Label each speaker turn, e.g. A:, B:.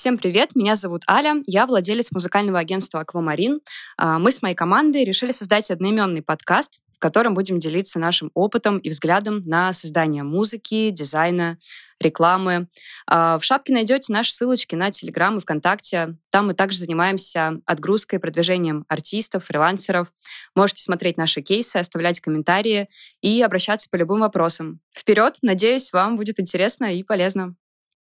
A: Всем привет, меня зовут Аля, я владелец музыкального агентства «Аквамарин». А, мы с моей командой решили создать одноименный подкаст, в котором будем делиться нашим опытом и взглядом на создание музыки, дизайна, рекламы. А, в шапке найдете наши ссылочки на Телеграм и ВКонтакте. Там мы также занимаемся отгрузкой и продвижением артистов, фрилансеров. Можете смотреть наши кейсы, оставлять комментарии и обращаться по любым вопросам. Вперед! Надеюсь, вам будет интересно и полезно.